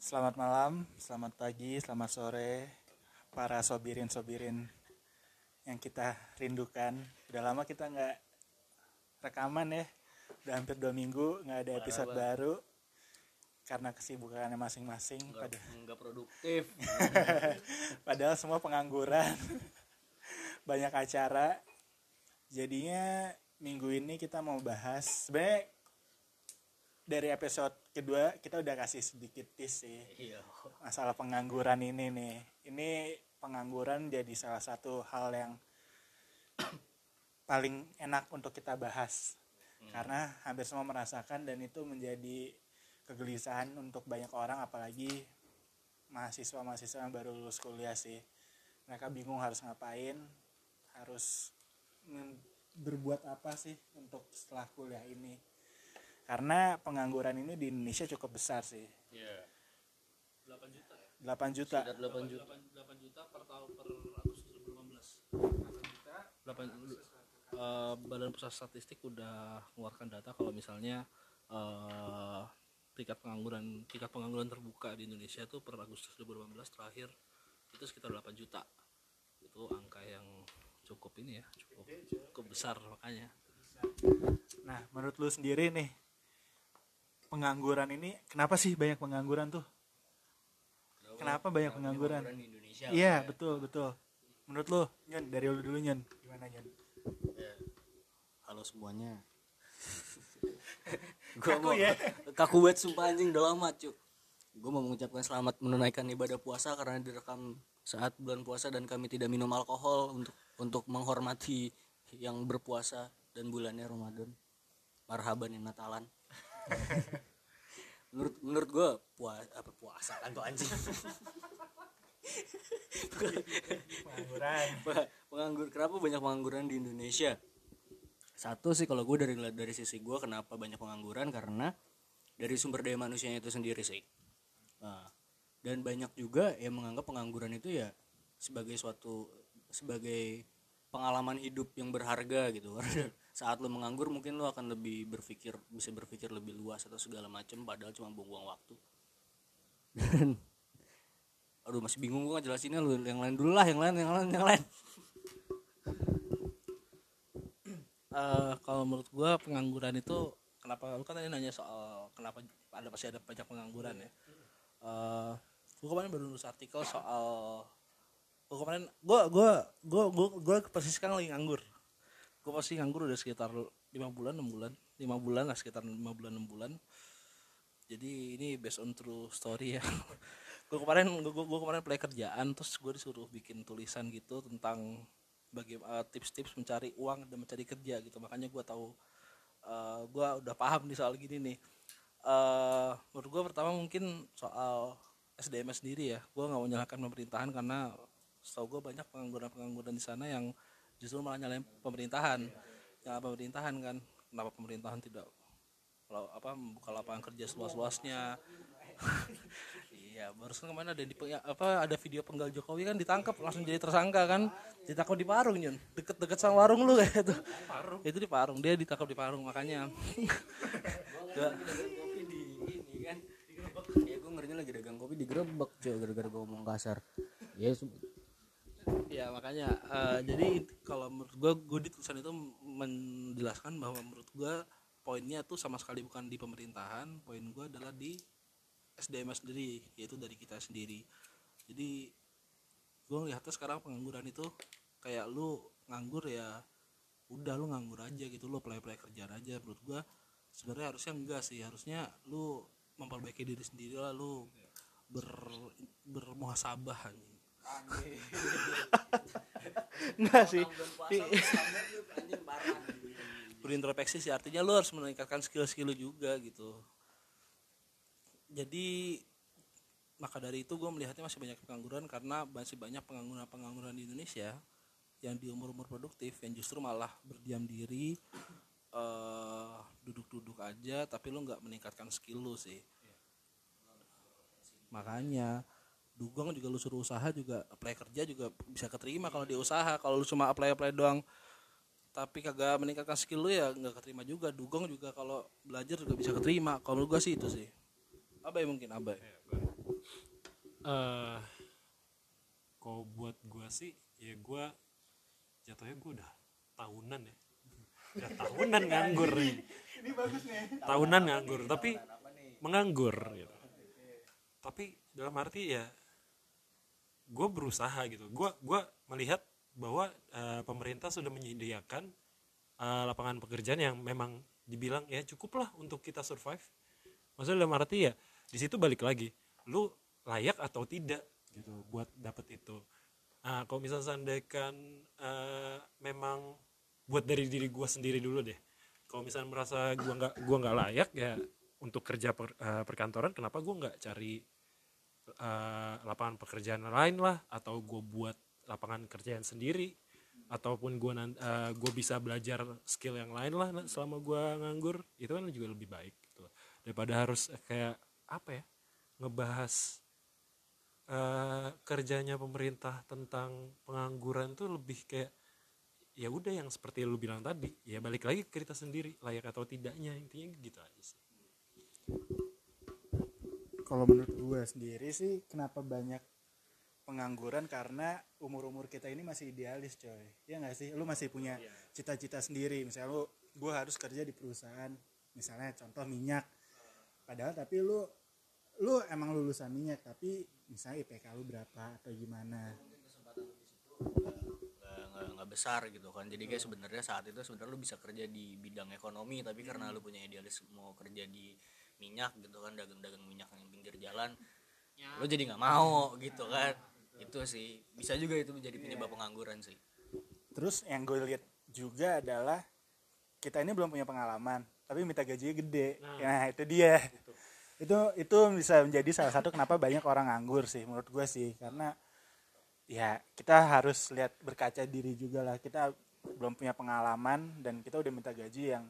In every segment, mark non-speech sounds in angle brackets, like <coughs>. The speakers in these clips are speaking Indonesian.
Selamat malam, selamat pagi, selamat sore para sobirin-sobirin yang kita rindukan. Udah lama kita nggak rekaman ya, udah hampir dua minggu nggak ada episode baru karena kesibukannya masing-masing. Enggak, Pada- produktif. <laughs> Padahal semua pengangguran, <laughs> banyak acara. Jadinya minggu ini kita mau bahas sebenarnya dari episode kedua kita udah kasih sedikit tis sih Iya. masalah pengangguran ini nih. Ini pengangguran jadi salah satu hal yang <coughs> paling enak untuk kita bahas. Karena hampir semua merasakan dan itu menjadi kegelisahan untuk banyak orang apalagi mahasiswa-mahasiswa yang baru lulus kuliah sih. Mereka bingung harus ngapain, harus berbuat apa sih untuk setelah kuliah ini. Karena pengangguran ini di Indonesia cukup besar sih. Iya. 8 juta ya? 8 juta. Sekitar 8 juta. 8, 8 juta per tahun per Agustus 2015 8 eh, Badan Pusat Statistik udah mengeluarkan data kalau misalnya eh, tingkat pengangguran tingkat pengangguran terbuka di Indonesia itu per Agustus 2018 terakhir itu sekitar 8 juta itu angka yang cukup ini ya cukup cukup besar makanya Nah, menurut lu sendiri nih, pengangguran ini kenapa sih banyak pengangguran tuh? Kenapa banyak pengangguran? di Indonesia? Iya, betul, betul. Menurut lu, Nyun, dari lu dulu Nyun. Gimana Nyun? Iya. Halo semuanya. <laughs> Kaku ya? <laughs> Kaku banget sumpah anjing udah lama, Cuk. Gue mau mengucapkan selamat menunaikan ibadah puasa karena direkam saat bulan puasa dan kami tidak minum alkohol untuk untuk menghormati yang berpuasa dan bulannya Ramadan. Marhaban ya Natalan. Menurut menurut gue puasa apa puasa kan tuh anjing? Pengangguran. Pe- penganggur kenapa banyak pengangguran di Indonesia? Satu sih kalau gue dari dari sisi gue kenapa banyak pengangguran? Karena dari sumber daya manusianya itu sendiri sih. Nah, dan banyak juga yang menganggap pengangguran itu ya sebagai suatu sebagai pengalaman hidup yang berharga gitu. <laughs> Saat lo menganggur mungkin lo akan lebih berpikir bisa berpikir lebih luas atau segala macam padahal cuma buang-buang waktu. Dan <laughs> aduh masih bingung gue ngejelasinnya lu yang lain dulu lah yang lain yang lain yang lain. <clears throat> Eh, kalau menurut gua pengangguran itu kenapa lu kan tadi nanya soal kenapa ada pasti ada banyak pengangguran ya. Eh, gua kemarin baru nulis artikel soal gua kemarin gua gua gua gua, gua persis sekarang lagi nganggur. Gua pasti nganggur udah sekitar lima bulan enam bulan. Lima bulan lah sekitar lima bulan enam bulan. Jadi ini based on true story ya. <laughs> Gue kemarin gue gue kemarin play kerjaan terus gue disuruh bikin tulisan gitu tentang bagaimana tips-tips mencari uang dan mencari kerja gitu. Makanya gue tahu eh gue udah paham nih soal gini nih. Eh menurut gue pertama mungkin soal SDM sendiri ya. Gue nggak mau nyalahkan pemerintahan karena setahu gue banyak pengangguran-pengangguran di sana yang justru malah nyalain pemerintahan. Yang pemerintahan kan. Kenapa pemerintahan tidak kalau apa membuka lapangan kerja seluas-luasnya? <laughs> Iya barusan ke mana ada di ya, apa ada video penggal Jokowi kan ditangkap langsung jadi tersangka kan. Ditangkap di Parung Yun deket-deket sama warung lu <laughs> kayak itu. Itu di Parung. Dia ditangkap di Parung makanya. <laughs> Gak- kopi di ini kan. Ya gue ngerinya lagi dagang kopi digerebek cuy gara-gara gue ngomong kasar. Ya ya makanya eh, jadi kalau menurut gue gue di tulisan itu menjelaskan bahwa menurut gue poinnya tuh sama sekali bukan di pemerintahan poin gue adalah di SDM sendiri yaitu dari kita sendiri. Jadi gue ngeliatnya sekarang pengangguran itu kayak lu nganggur ya udah lu nganggur aja gitu lu play play kerjaan aja. Menurut gue sebenarnya harusnya enggak sih harusnya lu memperbaiki diri sendiri lah lu ber bermuhasabah enggak sih. Berintrospeksi sih artinya lu harus meningkatkan skill-skill lu juga gitu. Jadi maka dari itu gue melihatnya masih banyak pengangguran karena masih banyak pengangguran-pengangguran di Indonesia yang di umur-umur produktif yang justru malah berdiam diri eh, duduk-duduk aja tapi lu nggak meningkatkan skill lu sih. Makanya dugong juga lu suruh usaha juga apply kerja juga bisa keterima kalau dia usaha. Kalau lu cuma apply apply doang tapi kagak meningkatkan skill lu ya nggak keterima juga. Dugong juga kalau belajar juga bisa keterima. Kalau menurut gua sih itu sih. Abai mungkin abai. Eh kalau buat gue sih ya gue jatuhnya gue udah tahunan ya. Udah tahunan nganggur. Nih ini bagus nih. Tahunan nganggur tapi menganggur gitu. tapi dalam arti ya gue berusaha gitu. Gue gua melihat bahwa eh, pemerintah sudah menyediakan eh, lapangan pekerjaan yang memang dibilang ya cukup lah untuk kita survive. Maksudnya dalam arti ya di situ balik lagi lu layak atau tidak gitu buat dapet itu. Nah, kalau misalnya seandainya eh, memang buat dari diri gue sendiri dulu deh. Kalau misalnya merasa gua nggak gua nggak layak ya untuk kerja per- eh, perkantoran kenapa gua nggak cari eh, lapangan pekerjaan lain lah atau gue buat lapangan kerjaan sendiri ataupun gue gue bisa belajar skill yang lain lah selama gue nganggur itu kan juga lebih baik gitu loh. daripada harus kayak apa ya ngebahas eh, kerjanya pemerintah tentang pengangguran tuh lebih kayak ya udah yang seperti lu bilang tadi ya balik lagi ke kita sendiri layak atau tidaknya intinya gitu aja sih kalau menurut gue sendiri sih kenapa banyak pengangguran? Karena umur-umur kita ini masih idealis coy. Ya nggak sih? Lu masih punya cita-cita sendiri. Misalnya lu gue harus kerja di perusahaan. Misalnya contoh minyak. Padahal tapi lu lu emang lulusan minyak tapi misalnya IPK lu berapa atau gimana? Nggak besar gitu kan. Jadi kayak sebenarnya saat itu sebenarnya lu bisa kerja di bidang ekonomi tapi karena lu punya idealis mau kerja di minyak gitu kan dagang-dagang minyak yang pinggir jalan lu jadi nggak mau gitu kan. Itu sih bisa juga itu menjadi penyebab pengangguran sih. Terus yang gue lihat juga adalah kita ini belum punya pengalaman tapi minta gajinya gede. Nah, itu dia. Itu itu bisa menjadi salah satu kenapa banyak orang nganggur sih menurut gue sih. Karena ya kita harus lihat berkaca diri juga lah. Kita belum punya pengalaman dan kita udah minta gaji yang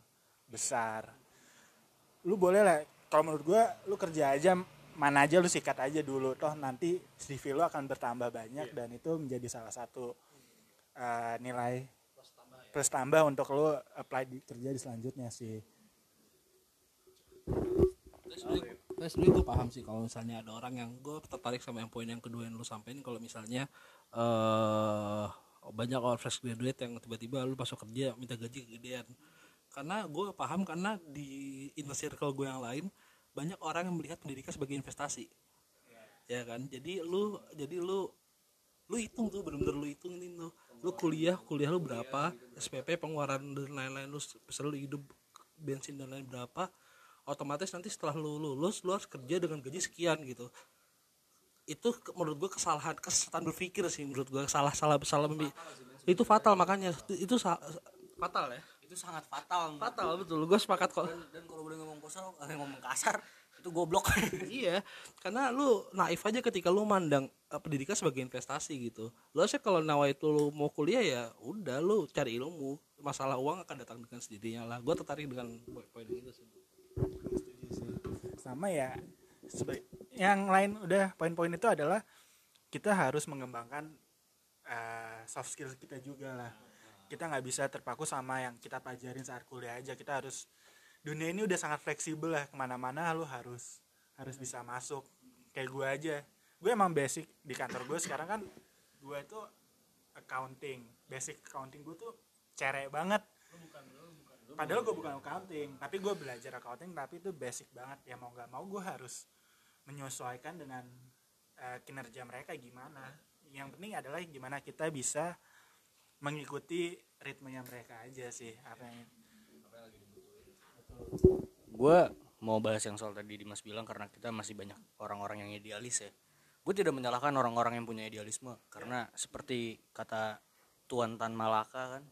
besar. Lu boleh lah kalau menurut gue lu kerja aja mana aja lu sikat aja dulu. Toh nanti CV lu akan bertambah banyak dan itu menjadi salah satu eh, nilai plus tambah untuk lu apply di kerja di selanjutnya sih. Terus sebenernya gue paham sih kalau misalnya ada orang yang gue tertarik sama yang poin yang kedua yang lu sampein. Kalau misalnya eh banyak orang fresh graduate yang tiba-tiba lu masuk kerja minta gaji kegedean karena gue paham karena di inner circle gue yang lain banyak orang yang melihat pendidikan sebagai investasi. Ya kan? Jadi lu jadi lu lu hitung tuh bener-bener lu hitung ini tuh. Lu kuliah kuliah lu berapa? SPP pengeluaran dan lain-lain lu selalu hidup bensin dan lain berapa? Otomatis nanti setelah lu lulus lu harus kerja dengan gaji sekian gitu. Itu menurut gue kesalahan kesesatan berpikir sih menurut gue salah salah salah membi- itu fatal makanya. Itu, fatal ya itu sangat fatal fatal betul. Gue sepakat kok. Dan, dan kalau boleh ngomong kasar eh, ngomong kasar itu goblok. <laughs> Iya karena lu naif aja ketika lu mandang eh, pendidikan sebagai investasi gitu. Lu harusnya kalau nawa itu lu mau kuliah ya udah lu cari ilmu. Masalah uang akan datang dengan sendirinya lah. Gue tertarik dengan poin itu sih. Sama ya seba- yang lain udah poin-poin itu adalah kita harus mengembangkan eh, soft skills kita juga lah kita nggak bisa terpaku sama yang kita pelajarin saat kuliah aja. Kita harus dunia ini udah sangat fleksibel lah. Ke mana-mana lu harus harus bisa masuk. Kayak gue aja. Gue emang basic di kantor gue sekarang kan gue itu accounting. Basic accounting gue tuh cerek banget. Padahal gue bukan accounting tapi gue belajar accounting tapi itu basic banget. Ya mau nggak mau gue harus menyesuaikan dengan eh, kinerja mereka gimana. Yang penting adalah gimana kita bisa mengikuti ritmenya mereka aja sih apa yang gue mau bahas yang soal tadi Dimas bilang karena kita masih banyak orang-orang yang idealis ya. Gue tidak menyalahkan orang-orang yang punya idealisme karena seperti kata Tuan Tan Malaka kan.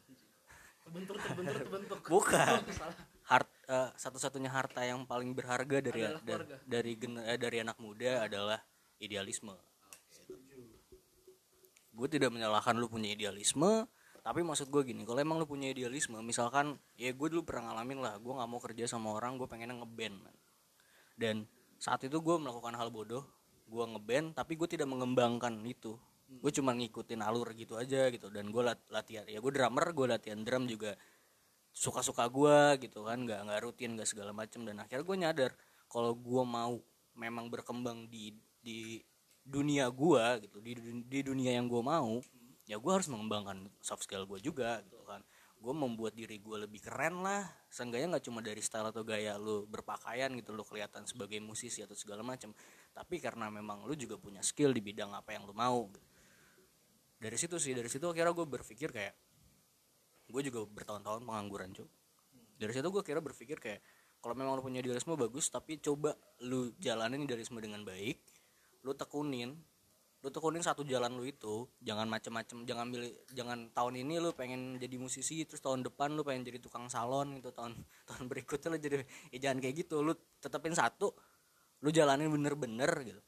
Terbentur terbentur terbentuk bukan. <laughs> Hart eh, satu-satunya harta yang paling berharga dari da- dari gen- eh, dari anak muda adalah idealisme. Gue tidak menyalahkan lu punya idealisme tapi maksud gue gini kalau emang lu punya idealisme misalkan ya gue dulu pernah ngalamin lah gue nggak mau kerja sama orang gue pengennya ngeband man. dan saat itu gue melakukan hal bodoh gue ngeband tapi gue tidak mengembangkan itu. Gue cuma ngikutin alur gitu aja gitu. Dan gue lat- latihan ya gue drummer gue latihan drum juga suka-suka gue gitu kan. Nggak nggak rutin nggak segala macem. Dan akhirnya gue nyadar kalau gue mau memang berkembang di di dunia gua gitu di di dunia yang gua mau ya gua harus mengembangkan soft skill gua juga gitu kan. Gue membuat diri gue lebih keren lah. Seenggaknya nggak cuma dari style atau gaya lu berpakaian gitu lu kelihatan sebagai musisi atau segala macam tapi karena memang lu juga punya skill di bidang apa yang lu mau gitu. dari situ sih dari situ akhirnya gue berpikir kayak gue juga bertahun-tahun pengangguran cuy dari situ gue kira berpikir kayak kalau memang lu punya idealisme bagus tapi coba lu jalanin idealisme dengan baik lu tekunin lu tekunin satu jalan lu itu jangan macem-macem jangan milih jangan tahun ini lu pengen jadi musisi terus tahun depan lu pengen jadi tukang salon gitu tahun <laughs> tahun berikutnya lu jadi ya jangan kayak gitu lu tetepin satu lu jalanin bener-bener gitu.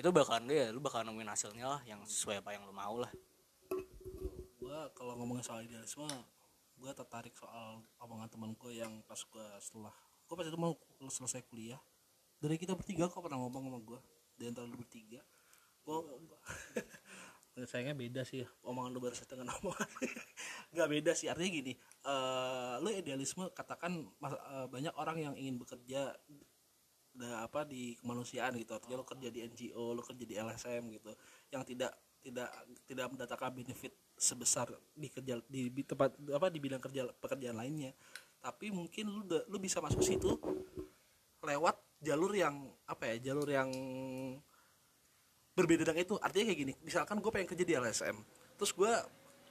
Itu bakalan ya lu bakal nemuin hasilnya lah yang sesuai apa yang lu mau lah. Gue kalau ngomongin soal idealisme gue tertarik soal omongan temen gue yang pas gue setelah gue pas itu mau selesai kuliah. Dari kita bertiga kok pernah ngomong sama gue di antara lu bertiga gue sayangnya beda sih. Omongan lu barusan dengan omongan <laughs> nggak beda sih. Artinya gini eh lu idealisme katakan eh, banyak orang yang ingin bekerja da, apa di kemanusiaan gitu. Artinya lo kerja di NGO lo kerja di LSM gitu. Yang tidak tidak tidak mendatangkan benefit sebesar di kerja di, di tempat apa di bidang kerja pekerjaan lainnya. Tapi mungkin lu da- lu bisa masuk situ lewat jalur yang apa ya jalur yang berbeda dengan itu artinya kayak gini misalkan gue pengen kerja di LSM terus gue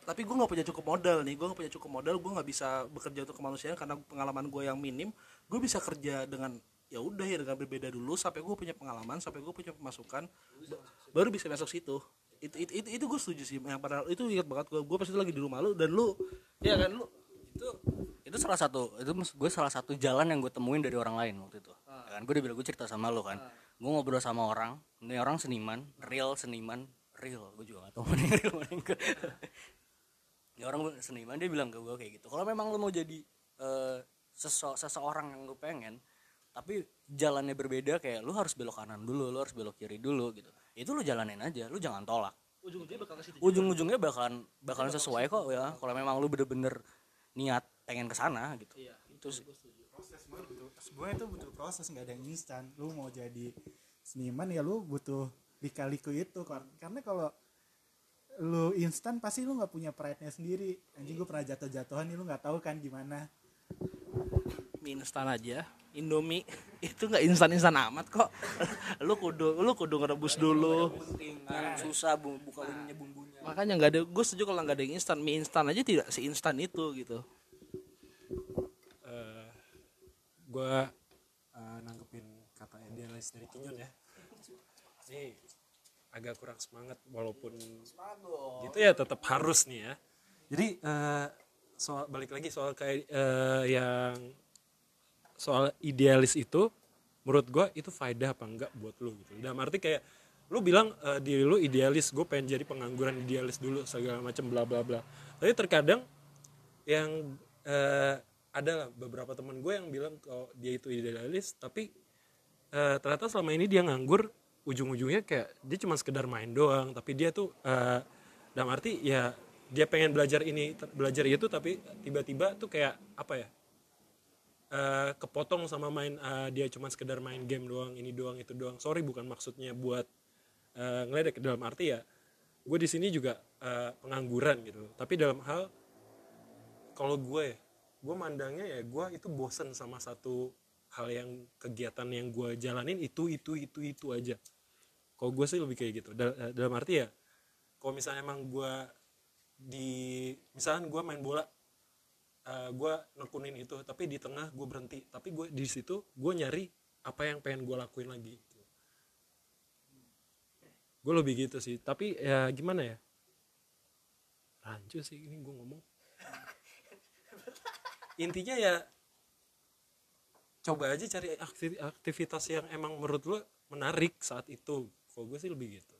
tapi gue nggak punya cukup modal nih gue nggak punya cukup modal gue nggak bisa bekerja untuk kemanusiaan karena pengalaman gue yang minim gue bisa kerja dengan ya udah ya dengan berbeda dulu sampai gue punya pengalaman sampai gue punya pemasukan ba- baru bisa masuk situ. Itu itu itu, itu gue setuju sih yang padahal itu ingat banget gue gue pasti lagi di rumah lu dan lu ya kan lu itu itu salah satu itu gue salah satu jalan yang gue temuin dari orang lain waktu itu. Ya kan gue udah bilang gue cerita sama lo kan gue ngobrol sama orang. Ini orang seniman real seniman real. Gue juga gak tahu mana yang real mana yang enggak. Ini orang seniman dia bilang ke gue kayak gitu. Kalau memang lo mau jadi eh, sese- seseorang yang lo pengen tapi jalannya berbeda kayak lu harus belok kanan dulu lu harus belok kiri dulu gitu. Itu lu jalanin aja lu jangan tolak. Ujung-ujungnya bakal ke situ ujung-ujungnya bakalan bakalan sesuai kok ya. Kalau memang lu bener-bener niat pengen ke sana gitu. Iya, itu sih semuanya itu butuh proses nggak ada yang instan. Lu mau jadi seniman ya lu butuh lika-liku itu. Kar- karena kalau lu instan pasti lu nggak punya pride nya sendiri. Anjing gue pernah jatuh-jatuhan nih lu nggak tahu kan gimana. Mie instan aja. Indomie. <laughs> Itu nggak instan instan amat kok. <laughs> Lu kudu lu kudu ngerebus dulu. Yang susah bu buka bumbunya. Makanya nggak ada gue setuju kalau nggak ada yang instan. Mie instan aja tidak seinstan itu gitu gue nangkepin kata idealis dari Kinyon ya. Ini agak kurang semangat walaupun gitu ya tetap harus nih ya. Jadi eh, soal balik lagi soal kayak eh, yang soal idealis itu menurut gue itu faedah apa enggak buat lu gitu. Dalam arti kayak lu bilang eh, diri lu idealis gue pengen jadi pengangguran idealis dulu segala macam bla bla bla. Tapi terkadang yang eh, ada beberapa teman gue yang bilang kalau dia itu idealis tapi eh, ternyata selama ini dia nganggur ujung-ujungnya kayak dia cuma sekedar main doang tapi dia tuh eh, dalam arti ya dia pengen belajar ini belajar itu tapi tiba-tiba tuh kayak apa ya eh, kepotong sama main eh, dia cuma sekedar main game doang ini doang itu doang. Sorry bukan maksudnya buat eh, ngeledek dalam arti ya gue di sini juga eh, pengangguran gitu. Tapi dalam hal kalau gue ya gue mandangnya ya gue itu bosen sama satu hal yang kegiatan yang gue jalanin itu itu itu itu aja. Kalau gue sih lebih kayak gitu. Dal- dalam arti ya kalau misalnya emang gue di misalnya gue main bola eh, gue nekunin itu tapi di tengah gue berhenti tapi gue di situ gue nyari apa yang pengen gue lakuin lagi. Gue lebih gitu sih. Tapi ya gimana ya? Lanjut sih ini gue ngomong intinya ya coba aja cari akti- aktivitas yang emang menurut lo menarik saat itu. Kalau gue sih lebih gitu.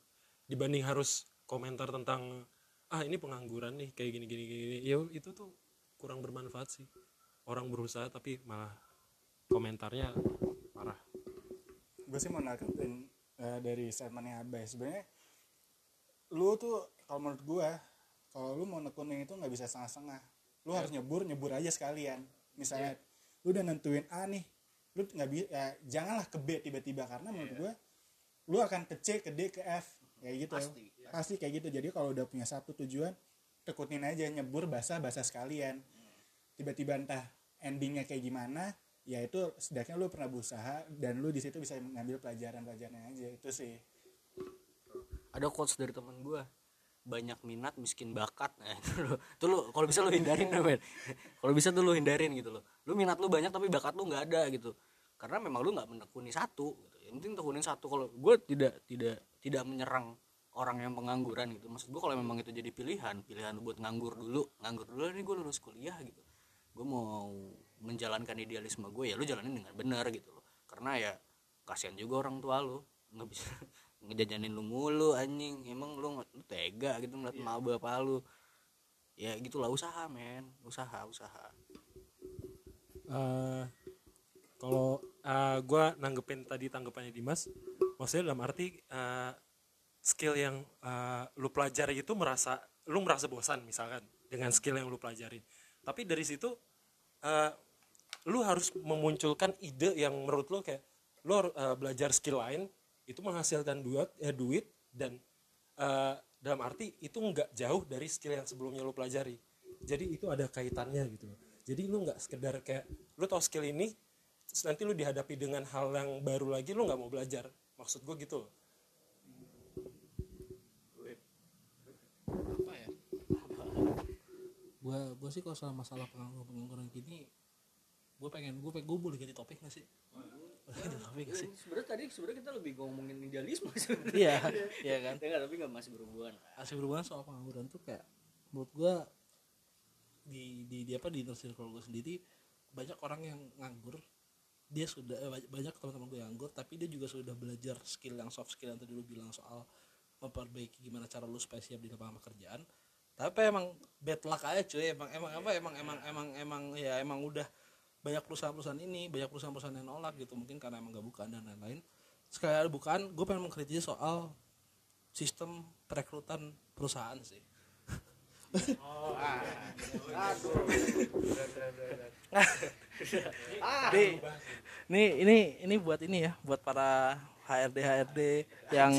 Dibanding harus komentar tentang ah ini pengangguran nih kayak gini gini gini ya itu tuh kurang bermanfaat sih. Orang berusaha tapi malah komentarnya parah. Gue sih mau nangkepin eh, dari statementnya Abai sebenarnya lu tuh kalau menurut gue kalau lu mau nekunin itu nggak bisa setengah-setengah lu harus nyebur nyebur aja sekalian. Misalnya lu udah nentuin A nih lu nggak bisa ya, janganlah ke B tiba-tiba karena menurut gue lu akan ke C ke D ke F kayak gitu. Pasti, pasti, kayak gitu. Jadi kalau udah punya satu tujuan tekunin aja nyebur basah basah sekalian. Tiba-tiba entah endingnya kayak gimana ya itu setidaknya lu pernah berusaha dan lu di situ bisa mengambil pelajaran-pelajarannya aja itu sih. Ada quotes dari teman gue banyak minat miskin bakat. Nah <laughs> itu lo lu kalau bisa lu hindarin <laughs> deh, men kalau bisa tuh lu hindarin gitu loh. Lu minat lu banyak tapi bakat lu nggak ada gitu. Karena memang lu nggak menekuni satu gitu. yang penting tekunin satu. Kalau gue tidak tidak tidak menyerang orang yang pengangguran gitu. Maksud gue kalau memang itu jadi pilihan pilihan buat nganggur dulu. Nganggur dulu nih gue lulus kuliah gitu. Gue mau menjalankan idealisme gue ya lu jalanin dengan benar gitu loh. Karena ya kasihan juga orang tua lu. Nggak bisa ngejajanin lu mulu anjing. Emang lu, lu tega gitu ngeliat yeah. bapak lu. Ya gitulah usaha men. Usaha usaha. Eh, kalau uh, gue nanggepin tadi tanggapannya Dimas maksudnya dalam arti eh, skill yang eh, lu pelajari itu merasa lu merasa bosan misalkan dengan skill yang lu pelajarin. Tapi dari situ eh, lu harus memunculkan ide yang menurut lu kayak lu eh, belajar skill lain itu menghasilkan duit eh, duit dan eh, dalam arti itu nggak jauh dari skill yang sebelumnya lu pelajari. Jadi itu ada kaitannya gitu jadi lu nggak sekedar kayak lu tahu skill ini nanti lu dihadapi dengan hal yang baru lagi lu nggak mau belajar. Maksud gue gitu apa ya? Gua gua sih kalau soal masalah pengangguran pengangguran gini gue pengen gue pengen gue boleh ganti topik gak sih gak sih sebenarnya tadi sebenarnya kita lebih ngomongin idealisme <laughs> sebenarnya. Iya iya kan? Ya tapi nggak masih berhubungan hasil berhubungan soal pengangguran tuh kayak menurut gue di di, di apa di inner circle gue sendiri banyak orang yang nganggur. Dia sudah eh, banyak- banyak teman-teman gue yang nganggur tapi dia juga sudah belajar skill yang soft skill yang tadi lu bilang soal memperbaiki gimana cara lu supaya siap di lapangan pekerjaan. Tapi emang bad luck aja cuy emang emang apa emang emang emang emang ya emang udah banyak perusahaan-perusahaan ini banyak perusahaan-perusahaan yang nolak gitu mungkin karena emang gak bukan dan lain-lain. Sekali ada bukan gue pengen mengkritisi soal sistem perekrutan perusahaan sih. Nih, nih ini ini buat ini ya, buat para HRD HRD yang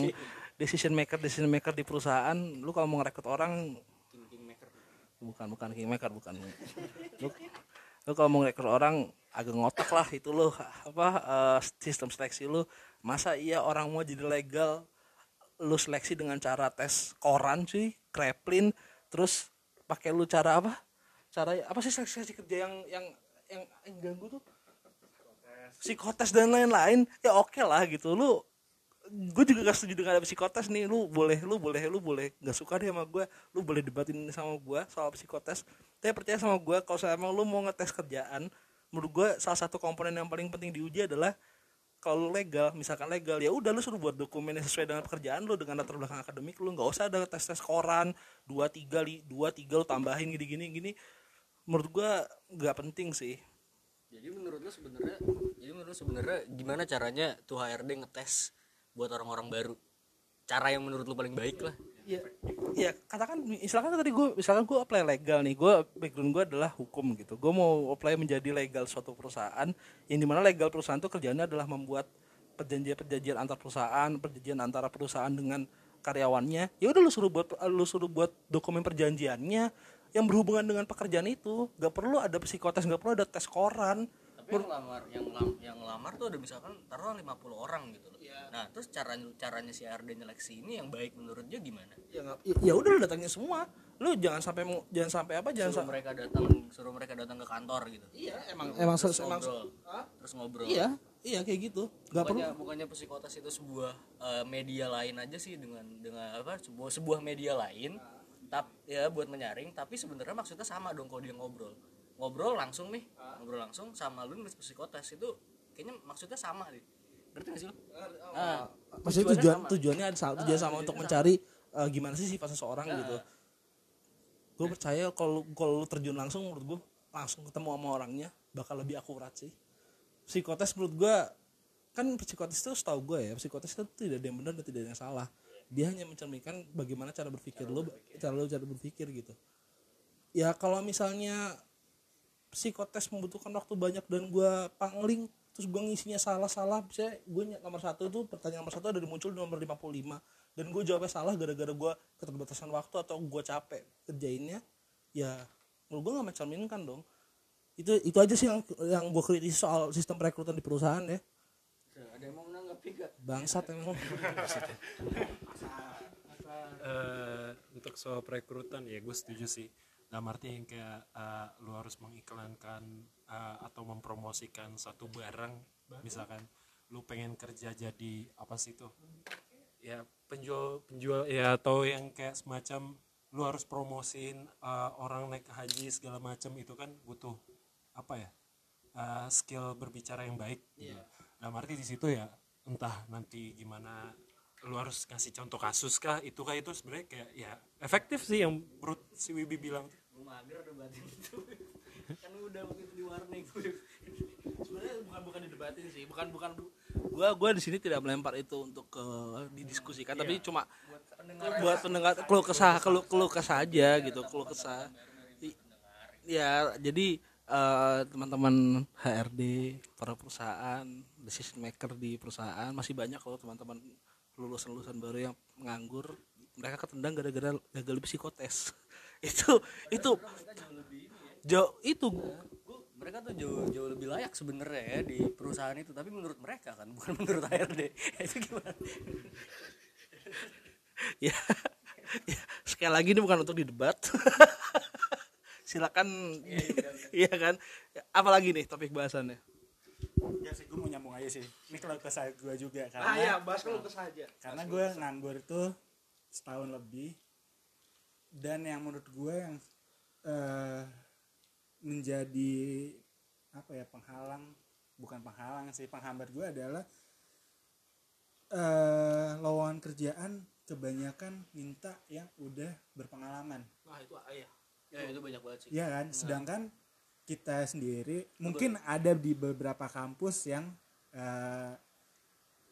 decision maker decision maker di perusahaan. Lu kalau mau ngerekrut orang king king maker. bukan bukan kingmaker bukan. Lu, lu kalau mau ngerekrut orang agak ngotak lah itu lu apa eh, sistem seleksi lu. Masa iya orang mau jadi legal lu seleksi dengan cara tes koran sih, kreplin, terus pakai lu cara apa? Cara apa sih seleksi kerja yang yang yang, yang ganggu tuh? Psikotes dan lain-lain ya oke lah gitu lu gue juga gak setuju dengan ada psikotes nih. Lu boleh lu boleh lu boleh. Nggak suka deh sama gue lu boleh debatin sama gue soal psikotes. Tapi percaya sama gue kalau saya emang lu mau ngetes kerjaan menurut gue salah satu komponen yang paling penting diuji adalah kalau legal misalkan legal ya udah lu suruh buat dokumen yang sesuai dengan pekerjaan lu dengan latar belakang akademik lu. Nggak usah ada tes tes koran dua tiga li dua tiga lu tambahin gini gini. Gini menurut gue nggak penting sih. Jadi menurut lu sebenarnya jadi menurut sebenarnya gimana caranya tuh HRD ngetes buat orang-orang baru. Cara yang menurut lu paling baik lah. Ya ya katakan misalkan tadi gue misalkan gue apply legal nih gue background gue adalah hukum gitu. Gue mau apply menjadi legal suatu perusahaan yang di mana legal perusahaan itu kerjanya adalah membuat perjanjian-perjanjian antar perusahaan perjanjian antara perusahaan dengan karyawannya. Ya udah lu suruh buat lu suruh buat dokumen perjanjiannya yang berhubungan dengan pekerjaan itu. Gak perlu ada psikotes gak perlu ada tes koran tapi yang lamar yang lam, yang lamar tuh ada misalkan taruh 50 orang gitu loh. Nah terus caranya caranya si HRD nyeleksi ini yang baik menurut dia gimana? Ya nggak- ya- ya udah lu datangin semua. Lu jangan sampai mau jangan sampai apa jangan suruh sampai mereka datang suruh mereka datang ke kantor gitu. Iya emang emang terus emang ngobrol. Terus ngobrol. Iya iya kayak gitu. Nggak perlu. bukannya bukannya psikotes itu sebuah eh, media lain aja sih dengan dengan apa sebuah sebuah media lain. Tap ya buat menyaring. Tapi sebenarnya maksudnya sama dong kalau dia ngobrol ngobrol langsung nih ngobrol langsung sama lu nulis psikotes. Itu kayaknya maksudnya sama nih ngerti gak sih lu? Ah, maksudnya tujuannya tujuan sama. tujuannya ada sama tujuan sama untuk mencari eh, gimana sih sifat seseorang gitu. Gue percaya kalau kalau lu terjun langsung menurut gue langsung ketemu sama orangnya bakal lebih akurat sih. Psikotes menurut gue kan psikotes itu setahu gue ya psikotes itu tidak ada yang benar dan tidak ada yang salah. Dia hanya mencerminkan bagaimana cara berpikir lo cara lo cara berpikir gitu. Ya kalau misalnya psikotes membutuhkan waktu banyak dan gue pangling terus gue ngisinya salah-salah saya gue nomor satu itu pertanyaan nomor satu ada di muncul di nomor 55 dan gue jawabnya salah gara-gara gue keterbatasan waktu atau gue capek kerjainnya ya menurut gue gak mencerminkan dong. Itu itu aja sih yang yang gue kritis soal sistem perekrutan di perusahaan ya. Ada yang mau menanggapi gak bangsat emang. <laughs> Eh, untuk soal perekrutan ya gue setuju sih dalam arti yang kayak eh, lu harus mengiklankan eh, atau mempromosikan satu barang misalkan lu pengen kerja jadi apa sih itu? Ya penjual penjual ya atau yang kayak semacam lu harus promosiin eh, orang naik haji segala macam itu kan butuh apa ya? Eh, skill berbicara yang baik gitu. dalam arti di situ ya entah nanti gimana lu harus ngasih contoh kasus kah itu kah itu sebenarnya kayak ya efektif sih yang menurut si Wibi bilang gue mager udah batin itu. <laughs> Kan udah waktu itu di warning sebenarnya bukan bukan didebatin sih. Bukan bukan gua gua di sini tidak melempar itu untuk ke didiskusikan. Tapi cuma buat pendengar keluh kesah keluh keluh kesah aja gitu keluh kesah. ya jadi eh, teman-teman HRD para perusahaan decision maker di perusahaan masih banyak kalau teman-teman lulusan lulusan baru yang nganggur. Mereka ketendang gara-gara gagal di psikotes <laughs> itu itu. Jauh itu. Mereka tuh jauh jauh lebih layak sebenarnya ya di perusahaan itu. Tapi menurut mereka kan <laughs> bukan menurut HRD <laughs> itu gimana? <laughs> Ya, ya sekali lagi ini bukan untuk didebat. Silakan. Iya kan? Apalagi nih topik bahasannya? Ya sih gue mau nyambung aja sih. Ini kalau kesah gue juga Ah, karena iya, bahas kalau saja karena gue nganggur itu setahun lebih dan yang menurut gue yang eh, menjadi apa ya penghalang bukan penghalang sih penghambat gue adalah eh lowongan kerjaan kebanyakan minta yang udah berpengalaman. Nah itu ayah ya? Itu banyak banget sih. Ya kan? Sedangkan kita sendiri mungkin ada di beberapa kampus yang eh,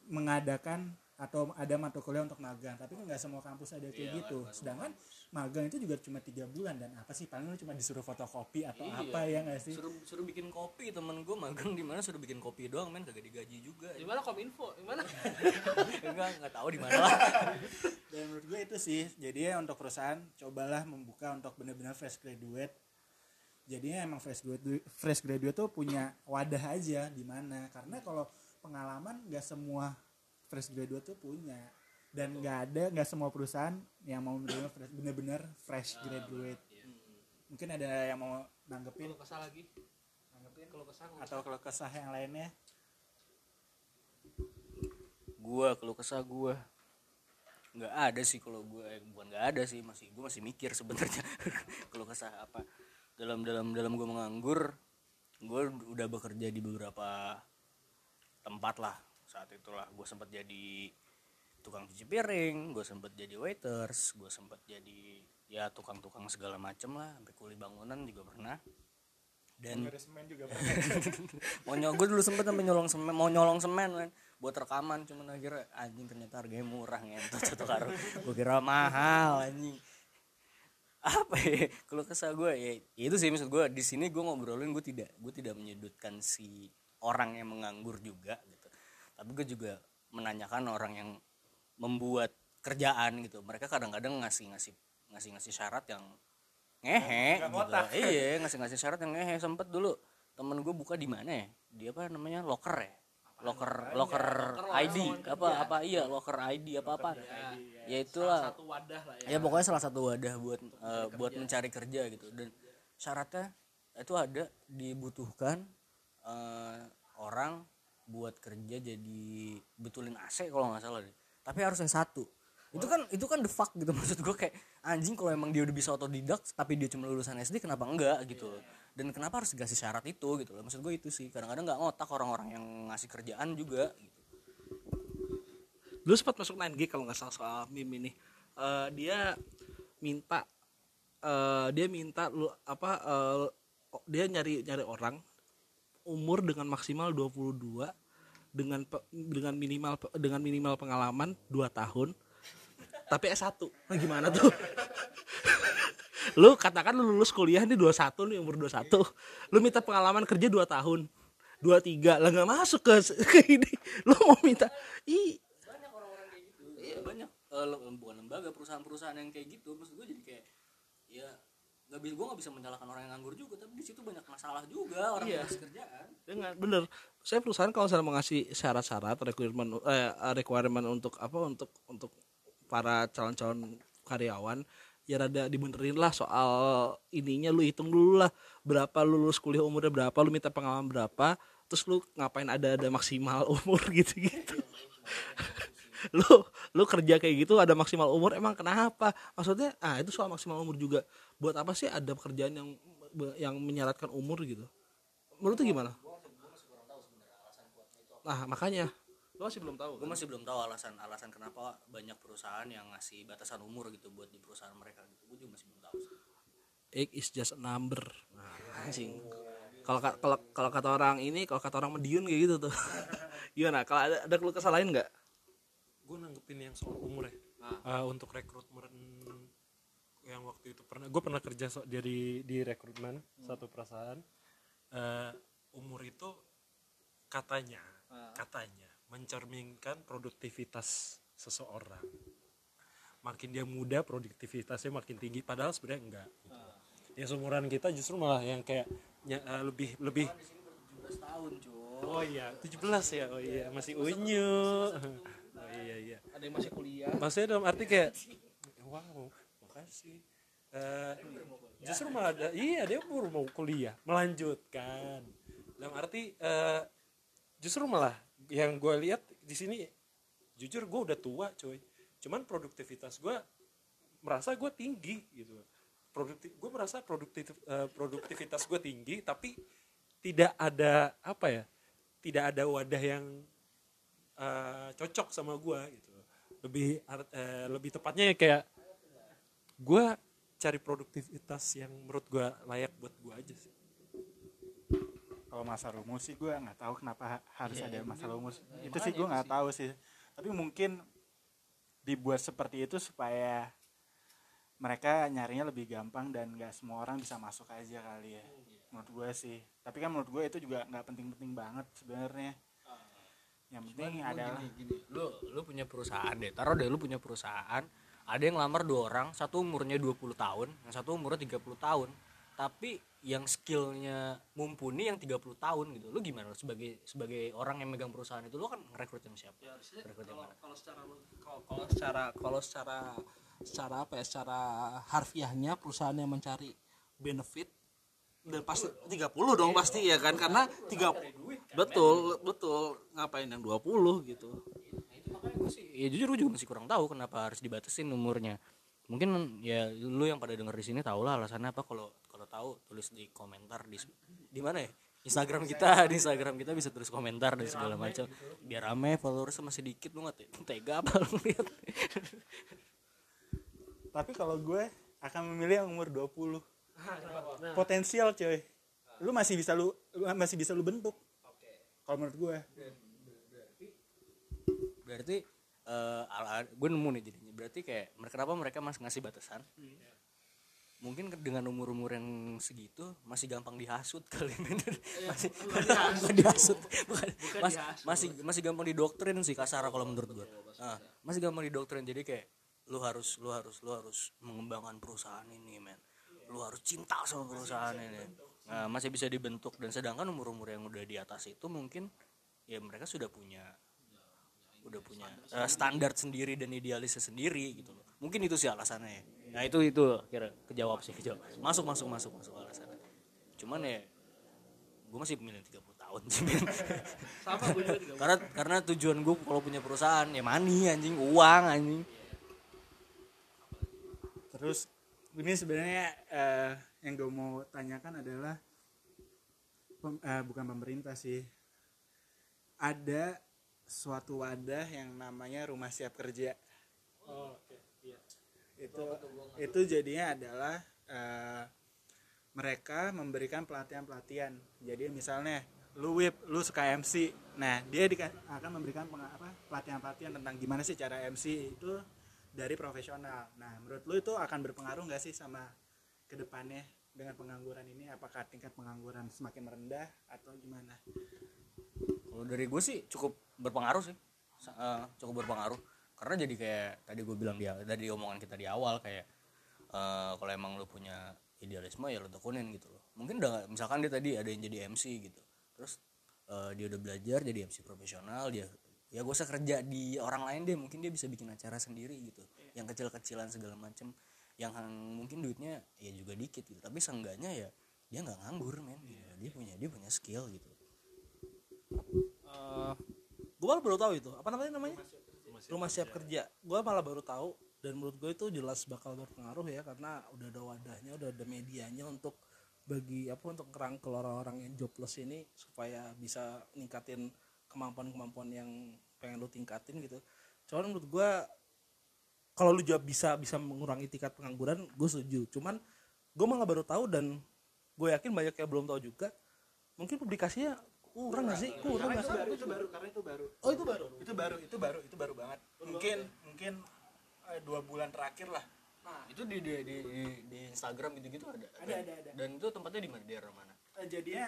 mengadakan atau ada mata kuliah untuk magang. Tapi kan nggak semua kampus ada kayak gitu. sedangkan magang itu juga cuma tiga bulan. Dan apa sih? Paling lu cuma disuruh fotokopi atau apa ya nggak sih? Suruh suruh bikin kopi. Temen gue magang di mana suruh bikin kopi doang men. Kagak digaji juga. Di mana kominfo? Di mana? <laughs> Enggak nggak tahu di mana lah. <laughs> Dan menurut gue itu sih. Jadi ya untuk perusahaan cobalah membuka untuk benar-benar fresh graduate. Jadinya emang fresh graduate fresh graduate tuh punya wadah aja di mana. Karena kalau pengalaman nggak semua fresh graduate tuh punya. Dan nggak ada nggak semua perusahaan yang mau menerima fresh- benar-benar fresh graduate. Mungkin ada yang mau nanggepin. Kalau kesal lagi. Kalau kesal atau kalau kesah yang lainnya? Gua kalau kesah gua. Nggak ada sih kalau gue eh, bukan nggak ada sih. Masih gue masih mikir sebenarnya. <laughs> Kalau kesah apa? Dalam dalam dalam gue menganggur gue udah bekerja di beberapa tempat lah saat itulah gue sempat jadi tukang cuci piring gue sempat jadi waiters gue sempat jadi ya tukang-tukang segala macem lah. Sampai kuli bangunan juga pernah. Dan semen juga <laughs> mau nyolong gue dulu sempet sampai nyolong semen mau nyolong semen kan buat rekaman cuman akhirnya anjing ternyata harganya murah ngentot satu karung. Gue kira mahal anjing. Apa ya? Kalau kesah gue ya itu sih maksud gue di sini gue ngobrolin gue tidak gue tidak menyudutkan si orang yang menganggur juga gitu tapi gue juga menanyakan orang yang membuat kerjaan gitu. Mereka kadang-kadang ngasih ngasih ngasih ngasih syarat yang ngehe gitu. iya ngasih ngasih syarat yang ngehe. Sempet dulu temen gue buka di mana ya? Dia apa namanya? Locker ya? Locker locker ID apa apa iya locker ID apa apa. ya itulah. satu wadah lah ya. Ya pokoknya salah satu wadah buat eh, buat mencari kerja gitu. Dan syaratnya itu ada dibutuhkan eh, orang buat kerja jadi betulin AC kalau nggak salah deh. Tapi harus yang satu. Itu kan itu kan the fuck gitu <laughs> maksud gue kayak anjing kalau emang dia udah bisa otodidak tapi dia cuma lulusan SD kenapa enggak gitu? Dan kenapa harus dikasih syarat itu gitu loh? Maksud gue itu sih. Kadang-kadang nggak ngotak orang-orang yang ngasih kerjaan juga gitu. Dulu sempat masuk 9G kalau nggak salah soal meme ini. Eh, dia minta eh, dia minta lu apa eh, dia nyari nyari orang umur dengan maksimal 22 dengan dengan minimal dengan minimal pengalaman 2 tahun. Tapi S1 nah, gimana tuh? Lu katakan lu lulus kuliah nih 21 nih umur 21 lu minta pengalaman kerja 2 tahun dua tiga. Lah nggak masuk ke, ke ini. Lo mau minta ih banyak orang-orang kayak gitu. Iya banyak. Lem- bukan lembaga perusahaan-perusahaan yang kayak gitu. Maksud gue jadi kayak ya nggak bisa gue nggak bisa menyalahkan orang yang nganggur juga tapi di situ banyak masalah juga orang Iya. yang kerjaan. Dengan bener. Saya perusahaan kalau misalnya mau ngasih syarat-syarat requirement eh, requirement untuk apa untuk untuk para calon-calon karyawan ya rada dibenerin lah soal ininya lu hitung dulu lah berapa lu lulus kuliah umurnya berapa lu minta pengalaman berapa terus lu ngapain ada ada maksimal <laughs> umur gitu gitu lu lu kerja kayak gitu ada maksimal umur emang kenapa? Maksudnya ah itu soal maksimal umur juga buat apa sih ada pekerjaan yang yang menyaratkan umur gitu? Menurut tuh gimana? Nah makanya. Lu masih belum tahu gue masih belum tahu alasan alasan kenapa banyak perusahaan yang ngasih batasan umur gitu buat di perusahaan mereka gitu. Gue juga masih belum tahu sih. age is just a number. Nah, anjing. Kalau ka- kalau kalau kata orang ini kalau kata orang mediun kayak gitu tuh. <laughs> Gimana? Kalau ada ada keluh kesah lain nggak? Gue nanggepin yang soal umur ya. Eh, untuk rekrutmen yang waktu itu pernah gue pernah kerja so, dari di rekrutmen satu perusahaan. Eh, umur itu katanya katanya mencerminkan produktivitas seseorang. Makin dia muda produktivitasnya makin tinggi padahal sebenarnya enggak gitu. ya seumuran kita justru malah yang kayak nya- eh, lebih lebih 17 tahun cuy oh iya 17 ya? Oh iya masih unyu. <laughs> oh iya iya. Ada yang masih kuliah? Maksudnya dalam arti kayak <laughs> wow makasih Eh, justru malah ada iya dia baru mau kuliah melanjutkan. Dalam arti eh, justru malah yang gue lihat di sini jujur gue udah tua coy. Cuman produktivitas gue merasa gue tinggi gitu. Produktif gue merasa produktif eh, produktivitas gue tinggi tapi tidak ada apa ya tidak ada wadah yang eh, cocok sama gue gitu. Lebih eh, lebih tepatnya ya kayak gue cari produktivitas yang menurut gue layak buat gue aja sih. Kalau masa rumus sih gue nggak tahu kenapa ha- harus ada masa rumus itu sih gue nggak tahu sih. Tapi mungkin dibuat seperti itu supaya mereka nyarinya lebih gampang dan nggak semua orang bisa masuk aja kali ya. Menurut gue sih. Tapi kan menurut gue itu juga nggak penting-penting banget sebenarnya. Yang penting adalah gini, lu lu punya perusahaan deh. Taruh deh lu punya perusahaan ada yang lamar dua orang satu umurnya 20 tahun yang satu umurnya 30 tahun. Tapi yang skillnya mumpuni yang 30 tahun gitu. Lu gimana? Lu sebagai sebagai orang yang megang perusahaan itu lu kan ngerekrut yang siapa rekrut yang mana? kalau secara kalau, kalau secara kalau secara secara apa ya secara harfiahnya perusahaan yang mencari benefit dan pasti 30 dong pasti ya kan? Karena tiga betul betul. Ngapain yang 20 gitu? Itu makanya gue sih ya jujur gue juga masih kurang tahu kenapa harus dibatasin umurnya. Mungkin ya lu yang pada denger di sini tau lah alasannya apa. Kalau kalau tahu tulis di komentar di di mana ya? Instagram kita <laughs> di Instagram kita bisa tulis komentar dan segala macam. biar rame followersnya masih dikit lu nggak te- tega apa lu lihat? <laughs> Tapi kalau gue akan memilih yang umur 20 potensial coy. Lu masih bisa lu lu masih bisa lu bentuk. Kalau menurut gue. Berarti eh ala gue nemu nih jadinya. Berarti kayak mereka kenapa mereka masih ngasih batasan? Mungkin ke- dengan umur umur yang segitu masih gampang dihasut kali. <laughs> Masih bukan dihasut. <laughs> Bukan, mas- masih masih gampang didoktrin sih kasar kalau menurut gue nah, masih gampang didoktrin jadi kayak lu harus lu harus lu harus mengembangkan perusahaan ini men. Lu harus cinta sama perusahaan ini. nah, masih bisa dibentuk. Dan sedangkan umur umur yang udah di atas itu mungkin ya mereka sudah punya udah punya eh, standar sendiri dan idealisnya sendiri gitu loh. Mungkin itu sih alasannya ya. nah itu itu kira kejawab sih kejawab. Masuk masuk masuk masuk alasannya. Cuman ya gue masih milih 30 tahun sih sama gue juga karena karena tujuan gue kalau punya perusahaan ya money anjing uang anjing. Terus ini sebenarnya eh, yang gue mau tanyakan adalah pem- eh, bukan pemerintah sih. Ada suatu wadah yang namanya rumah siap kerja. Itu itu jadinya adalah eh, mereka memberikan pelatihan pelatihan jadi misalnya lu whip lu suka MC nah dia dika- akan memberikan penga- apa pelatihan pelatihan tentang gimana sih cara MC itu dari profesional. Nah menurut lu itu akan berpengaruh nggak sih sama ke depannya dengan pengangguran ini? Apakah tingkat pengangguran semakin rendah atau gimana Kalau dari gue sih cukup berpengaruh sih, eh, cukup berpengaruh. Karena jadi kayak tadi gue bilang dia dari omongan kita di awal kayak eh, kalau emang lu punya idealisme ya lu tekunin gitu loh. Mungkin udah misalkan dia tadi ada yang jadi MC gitu, terus eh, dia udah belajar jadi MC profesional dia ya gue usah kerja di orang lain deh. Mungkin dia bisa bikin acara sendiri gitu. Yang kecil-kecilan segala macem. Yang mungkin duitnya ya juga dikit gitu. Tapi seenggaknya ya dia nggak nganggur men. Gitu. dia punya dia punya skill gitu Eh, gue baru tahu itu. Apa namanya namanya? Rumah siap kerja. Gue malah baru tahu dan menurut gue itu jelas bakal berpengaruh ya karena udah ada wadahnya udah ada medianya untuk bagi apa untuk kerangkul orang-orang yang jobless ini supaya bisa ningkatin kemampuan-kemampuan yang pengen lu tingkatin gitu. Cuman menurut gue kalau lu jawab bisa bisa mengurangi tingkat pengangguran gue setuju. Cuman gue malah baru tahu dan gue yakin banyak yang belum tahu juga mungkin publikasinya kurang nggak sih? Kurang nggak sih? itu baru karena itu baru. Oh itu baru? Itu baru itu baru itu baru banget. Mungkin mungkin eh, dua bulan terakhir lah. Nah, itu di di di, di- di Instagram gitu-gitu ada. Ada, ada, ada. Dan itu tempatnya di mana? Di daerah mana? Eh, jadinya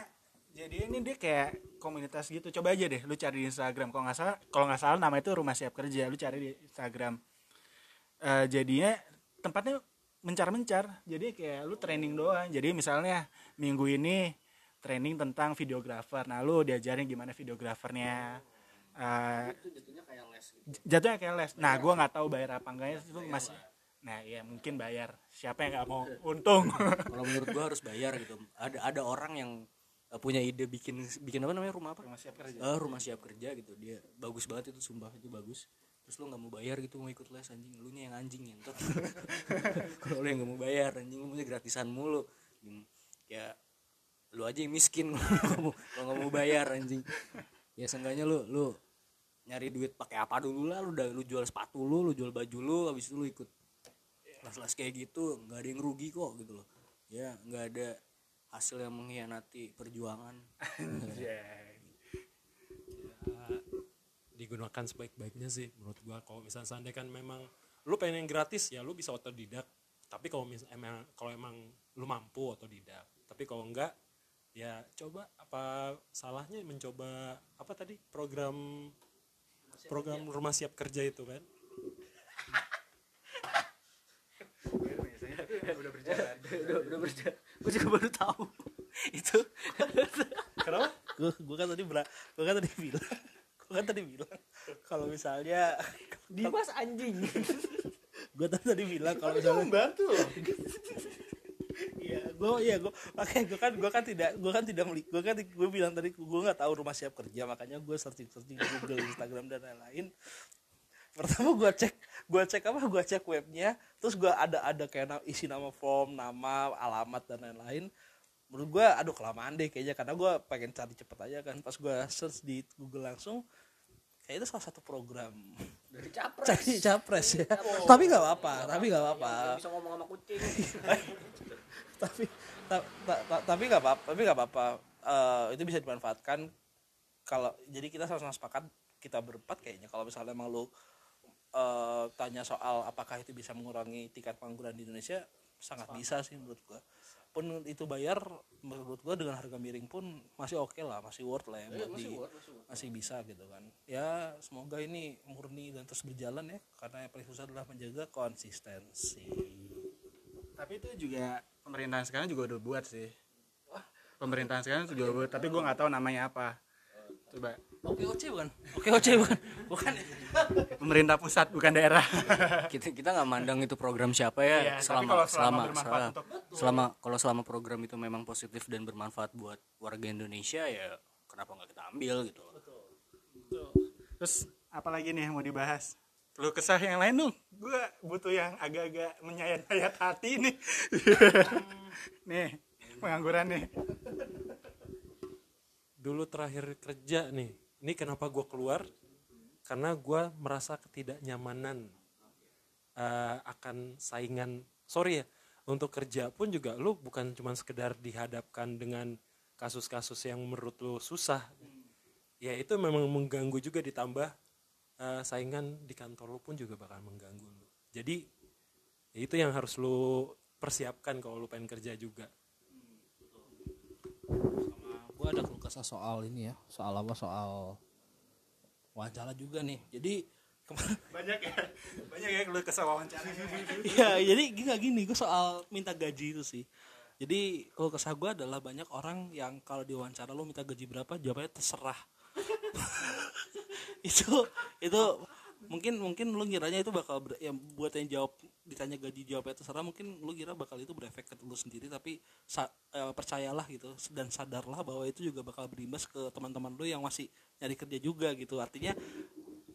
jadi ini dia kayak komunitas gitu. Coba aja deh lu cari di Instagram. Kalau nggak salah kalau nggak salah nama itu rumah siap kerja. Lu cari di Instagram. Eh, jadinya tempatnya mencar-mencar. Jadi kayak lu training doang. Jadi misalnya minggu ini training tentang videografer nah lu diajarin gimana videografernya Eh, Itu jatuhnya kayak les gitu. jatuhnya kayak les nah gua nggak tahu bayar apa enggaknya itu masih nah iya mungkin bayar siapa yang nggak mau untung <laughs> Kalau menurut gua harus bayar gitu. Ada ada orang yang eh, punya ide bikin bikin apa namanya rumah apa? rumah siap kerja Eh, rumah siap kerja gitu. Dia bagus banget itu sumpah itu bagus. Terus lu nggak mau bayar gitu mau ikut les anjing. Lu nya yang anjing ya. <laughs> Kalau lu yang nggak mau bayar anjing lu punya gratisan mulu. Ya lu aja yang miskin. <laughs> Kalau nggak mau bayar anjing. Ya seenggaknya lu lu nyari duit pakai apa dulu lah. Lu udah lu jual sepatu lu lu jual baju lu habis itu lu ikut kelas-kelas kayak gitu nggak ada yang rugi kok gitu loh. Ya nggak ada hasil yang mengkhianati perjuangan. Digunakan sebaik-baiknya sih menurut gua. Kalau misalnya seandainya kan memang lu pengen yang gratis ya lu bisa otodidak. Tapi kalau mis emang kalau emang lu mampu otodidak. Tapi kalau enggak ya coba apa salahnya mencoba apa tadi? Program program rumah siap kerja. itu kan? Udah berjalan. <laughs> Udah udah berjalan. Gue juga baru tahu. <laughs> Itu. Kenapa? Gue gue kan tadi bera, gue kan tadi bilang gue kan tadi bilang kalau misalnya Dimas anjing. Gue kan tadi bilang kalau misalnya membantu <laughs> iya gue iya gue makanya gue kan gue kan tidak gue kan tidak meli gue kan gue bilang tadi gue nggak tahu rumah siap kerja makanya gue searching searching di Google Instagram dan lain-lain. Pertama gue cek gue cek apa? Gue cek webnya terus gue ada ada kayak isi nama form nama alamat dan lain-lain. Menurut gue aduh kelamaan deh kayaknya karena gue pengen cari cepet aja kan. Pas gue search di Google langsung kayak itu salah satu program dari capres. Cari capres ya. Tapi nggak apa-apa tapi nggak apa-apa. bisa ngomong sama kucing. <laughs> Tapi ta- ta- ta- tapi nggak apa tapi nggak apa-apa. Eh, itu bisa dimanfaatkan kalau jadi kita sama-sama sepakat kita berempat kayaknya. Kalau misalnya emang lu eh, tanya soal apakah itu bisa mengurangi tingkat pengangguran di Indonesia sangat bisa sih menurut gua pun itu bayar menurut gua dengan harga miring pun masih oke lah masih worth lah ya buat di- masih bisa gitu kan. Ya semoga ini murni dan terus berjalan ya karena yang paling susah adalah menjaga konsistensi. Tapi itu juga pemerintahan sekarang juga udah buat sih. Pemerintahan sekarang juga udah buat tapi gue nggak tahu namanya apa. Coba Oke oce bukan? Oke oce bukan? Bukan. pemerintah pusat bukan daerah. Kita kita nggak mandang itu program siapa ya. Iya, selama kalau selama selama untuk- selama kalau selama program itu memang positif dan bermanfaat buat warga Indonesia ya kenapa nggak kita ambil gitu? Loh terus apalagi nih yang mau dibahas? Lu kesah yang lain dong. Gue butuh yang agak-agak menyayat-nyayat hati nih. <laughs> Nih pengangguran nih. Dulu terakhir kerja nih ini kenapa gue keluar? Karena gue merasa ketidaknyamanan eh, akan saingan. Sorry ya untuk kerja pun juga lu bukan cuma sekedar dihadapkan dengan kasus-kasus yang menurut lu susah. Ya itu memang mengganggu juga ditambah eh, saingan di kantor lu pun juga bakal mengganggu lu. Jadi ya itu yang harus lu persiapkan kalau lu pengen kerja juga. Gue ada kesah soal ini ya soal apa soal wawancara juga nih jadi <laughs> banyak ya banyak ya kalau kesal wawancara Iya, jadi gini gini, gue soal minta gaji itu sih. Jadi kalau kesah gue adalah banyak orang yang kalau diwawancara lo minta gaji berapa, jawabannya terserah. <laughs> itu itu mungkin mungkin lu ngiranya itu bakal ber, yang buat yang jawab ditanya gaji jawabnya terserah mungkin lu kira bakal itu berefek ke lu sendiri tapi sa, eh, percayalah gitu dan sadarlah bahwa itu juga bakal berimbas ke teman-teman lu yang masih nyari kerja juga gitu. Artinya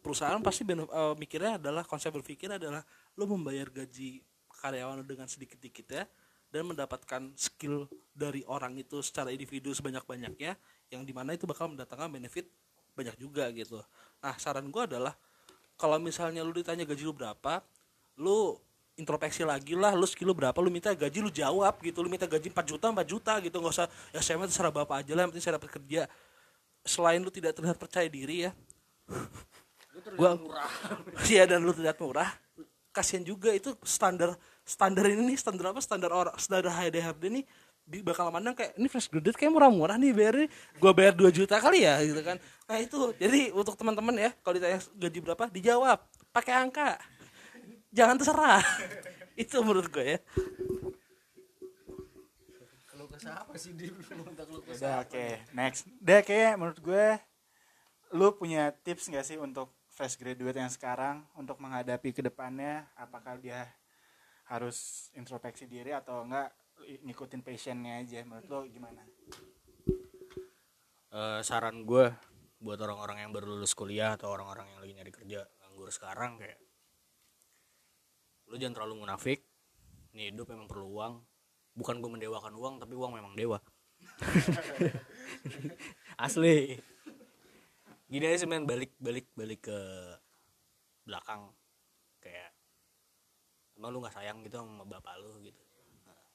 perusahaan pasti bene- eh, mikirnya adalah konsep berpikir adalah lu membayar gaji karyawan dengan sedikit-dikit ya dan mendapatkan skill dari orang itu secara individu sebanyak-banyaknya yang di mana itu bakal mendatangkan benefit banyak juga gitu. Nah saran gua adalah kalau misalnya lu ditanya gaji lu berapa lu introspeksi lagi lah lu skill lu berapa lu minta gaji lu jawab gitu. Lu minta gaji 4 juta 4 juta gitu. Nggak usah ya saya mah terserah bapak aja lah yang penting saya dapat kerja. Selain lu tidak terlihat percaya diri ya. Gua <laughs> iya dan lu terlihat murah. Kasihan juga itu standar standar ini nih standar apa standar orang standar HRD ini di- bakal mandang kayak ini fresh graduate kayak murah-murah nih bayarnya gua bayar 2 juta kali ya gitu kan. Nah itu. Jadi untuk teman-teman ya kalau ditanya gaji berapa dijawab pakai angka. Jangan terserah. <laughs> Itu menurut gue ya. Kalau kesah apa sih dia <laughs> belum oke next. Udah kayak menurut gue lu punya tips nggak sih untuk fresh graduate yang sekarang untuk menghadapi ke depannya apakah dia harus introspeksi diri atau enggak ngikutin passionnya aja menurut lo gimana? Eh, saran gue buat orang-orang yang baru lulus kuliah atau orang-orang yang lagi nyari kerja nganggur sekarang kayak lu jangan terlalu munafik. Nih hidup memang perlu uang. Bukan gue mendewakan uang tapi uang memang dewa. <laughs> Asli. Gini aja sih men. Balik balik balik ke belakang. Kayak emang lu nggak sayang gitu sama bapak lu gitu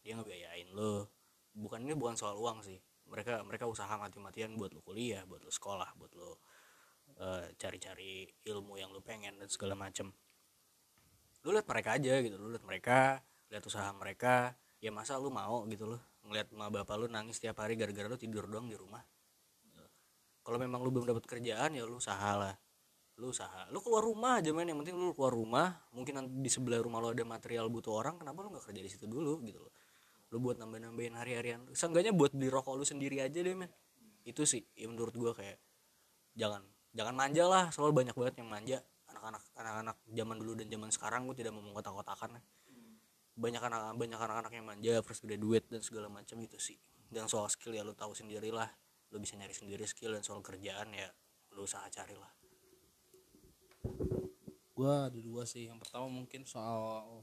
dia ngebiayain lu bukan ini bukan soal uang sih. Mereka mereka usaha mati-matian buat lu kuliah buat lu sekolah buat lu eh, cari-cari ilmu yang lu pengen dan segala macem. Lu lihat mereka aja gitu lu lihat mereka lihat usaha mereka. Ya masa lu mau gitu loh ngeliat ma bapak lu nangis tiap hari gara-gara lu tidur doang di rumah? Kalau memang lu belum dapat kerjaan ya lu usaha lah lu usaha. Lu keluar rumah aja men. Yang penting lu keluar rumah. Mungkin nanti di sebelah rumah lu ada material butuh orang kenapa lu nggak kerja di situ dulu gitu loh lu buat nambah-nambahin hari-harian lu. Seenggaknya buat beli rokok lu sendiri aja deh men. Itu sih ya menurut gua kayak jangan jangan manja lah. Soal banyak banget yang manja. Anak-anak anak-anak zaman dulu dan zaman sekarang gue tidak mau mengkotak-kotakan. Banyak anak banyak anak-anak yang manja fresh graduate dan segala macam itu sih. Dan soal skill ya lu tahu sendiri lah. Lu bisa nyari sendiri skill dan soal kerjaan ya lu usaha cari lah. Gue ada dua sih. Yang pertama mungkin soal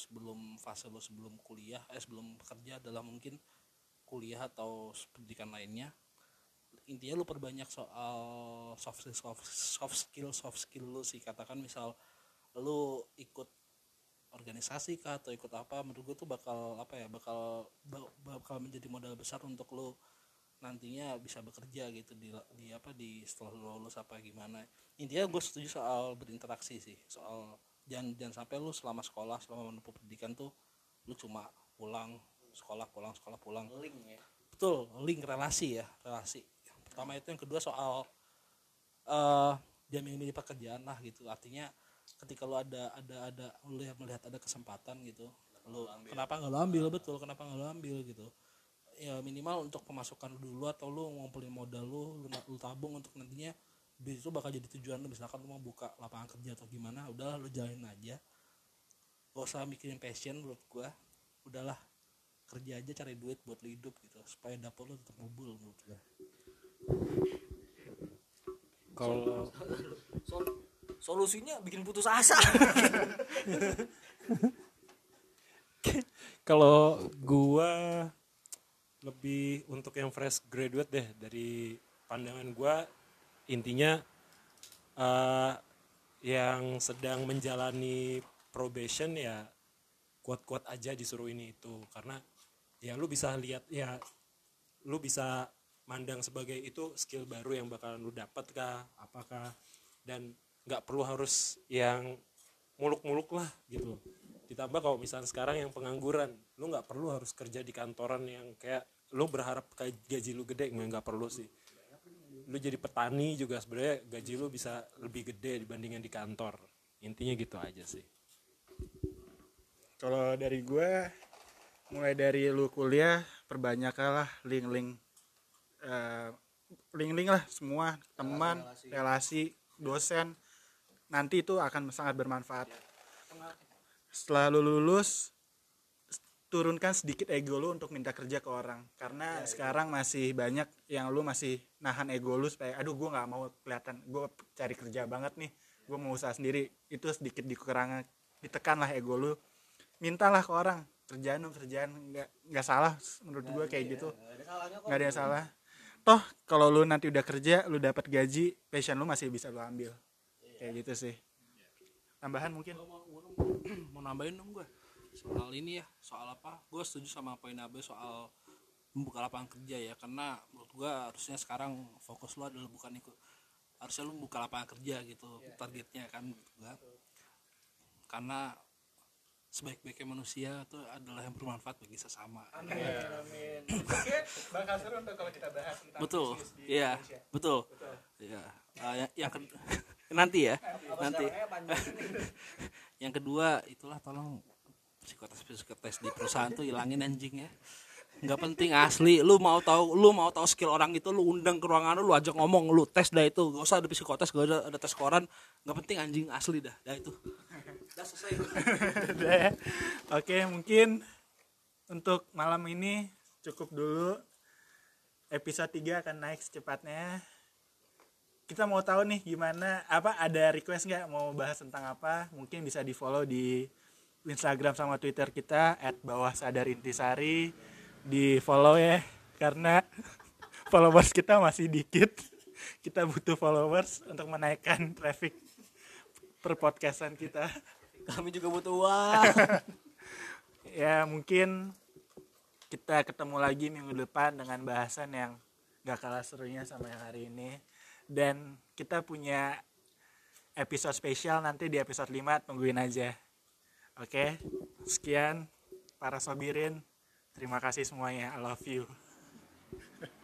sebelum fase lo sebelum kuliah eh sebelum bekerja adalah mungkin kuliah atau pendidikan lainnya. Intinya lu perbanyak soal soft skill soft, soft skill soft skill lu sih. Katakan misal lu ikut organisasi kah atau ikut apa menurut gue tuh bakal apa ya bakal ba- bakal menjadi modal besar untuk lu nantinya bisa bekerja gitu di di apa di setelah lu lulus apa gimana. Intinya gue setuju soal berinteraksi sih soal jangan jangan sampai lu selama sekolah selama menempuh pendidikan tuh lu cuma pulang sekolah pulang sekolah pulang. Link ya? Betul link relasi ya relasi. Yang pertama itu yang kedua soal eh dia milih pekerjaan lah gitu. Artinya ketika lu ada ada ada lu lihat melihat ada kesempatan gitu lu kenapa nggak lu ambil betul kenapa nggak lu ambil gitu. Ya minimal untuk pemasukan lu dulu atau lu ngumpulin modal lu lu, lu tabung untuk nantinya itu bakal jadi tujuan lu misalkan lu mau buka lapangan kerja atau gimana udahlah lu jalanin aja. Gak usah mikirin passion menurut gua. Udahlah kerja aja cari duit buat lu hidup gitu supaya dapur lu tetap ngubul menurut gua. Kalau Sol- solusinya bikin putus asa. <laughs> Kalau gua lebih untuk yang fresh graduate deh dari pandangan gua intinya eh, yang sedang menjalani probation ya kuat-kuat aja disuruh ini itu. Karena ya lu bisa lihat ya lu bisa mandang sebagai itu skill baru yang bakalan lu dapat kah apakah dan nggak perlu harus yang muluk-muluk lah gitu. Ditambah kalau misalnya sekarang yang pengangguran lu nggak perlu harus kerja di kantoran yang kayak lu berharap gaji lu gede nggak perlu sih lu jadi petani juga sebenarnya gaji lu bisa lebih gede dibandingin di kantor. Intinya gitu aja sih. Kalau dari gue mulai dari lu kuliah perbanyaklah link-link eh, link-link lah semua teman relasi dosen. Nanti itu akan sangat bermanfaat. Setelah lu lulus turunkan sedikit ego lu untuk minta kerja ke orang. Karena sekarang masih banyak yang lu masih nahan ego lu supaya aduh gue nggak mau kelihatan gue cari kerja banget nih gue mau usaha sendiri. Itu sedikit dikurangan ditekan lah ego lu. Mintalah ke orang kerjaan dong kerjaan nggak nggak salah menurut gue kayak gitu. nggak ada yang salah. Toh kalau lu nanti udah kerja lu dapat gaji passion lu masih bisa lu ambil. Kayak gitu sih. Tambahan mungkin? Mau nambahin dong gue soal ini ya soal apa? Gue setuju sama poin Abe soal membuka lapangan kerja ya karena menurut gue harusnya sekarang fokus lo adalah bukan ikut harusnya lu membuka lapangan kerja gitu targetnya kan menurut gua. karena sebaik-baiknya manusia itu adalah yang bermanfaat bagi sesama. Amin bakal seru untuk kalau kita bahas tentang betul. di iya Indonesia. betul. Iya. Ah, yang, yang ke- <laughs> nanti ya nanti. <laughs> yang kedua itulah tolong psikotes psikotes di perusahaan tuh hilangin anjing ya nggak penting asli lu mau tahu lu mau tahu skill orang itu lu undang ke ruangan lu, lu ajak ngomong lu tes dah itu gak usah ada psikotes gak ada ada tes koran nggak penting anjing asli dah dah itu dah selesai. <laughs> Oke, mungkin untuk malam ini cukup dulu. Episode 3 akan naik secepatnya. Kita mau tahu nih gimana apa ada request nggak mau bahas tentang apa? Mungkin bisa di-follow di Instagram sama Twitter kita @bawah sadar intisari. Di-follow ya karena <laughs> followers kita masih dikit. <laughs> Kita butuh followers untuk menaikkan traffic per podcastan kita. kami juga butuh uang <laughs> ya mungkin kita ketemu lagi minggu depan dengan bahasan yang gak kalah serunya sama yang hari ini dan kita punya episode spesial nanti di episode 5 tungguin aja oke sekian para sobirin. Terima kasih semuanya. I love you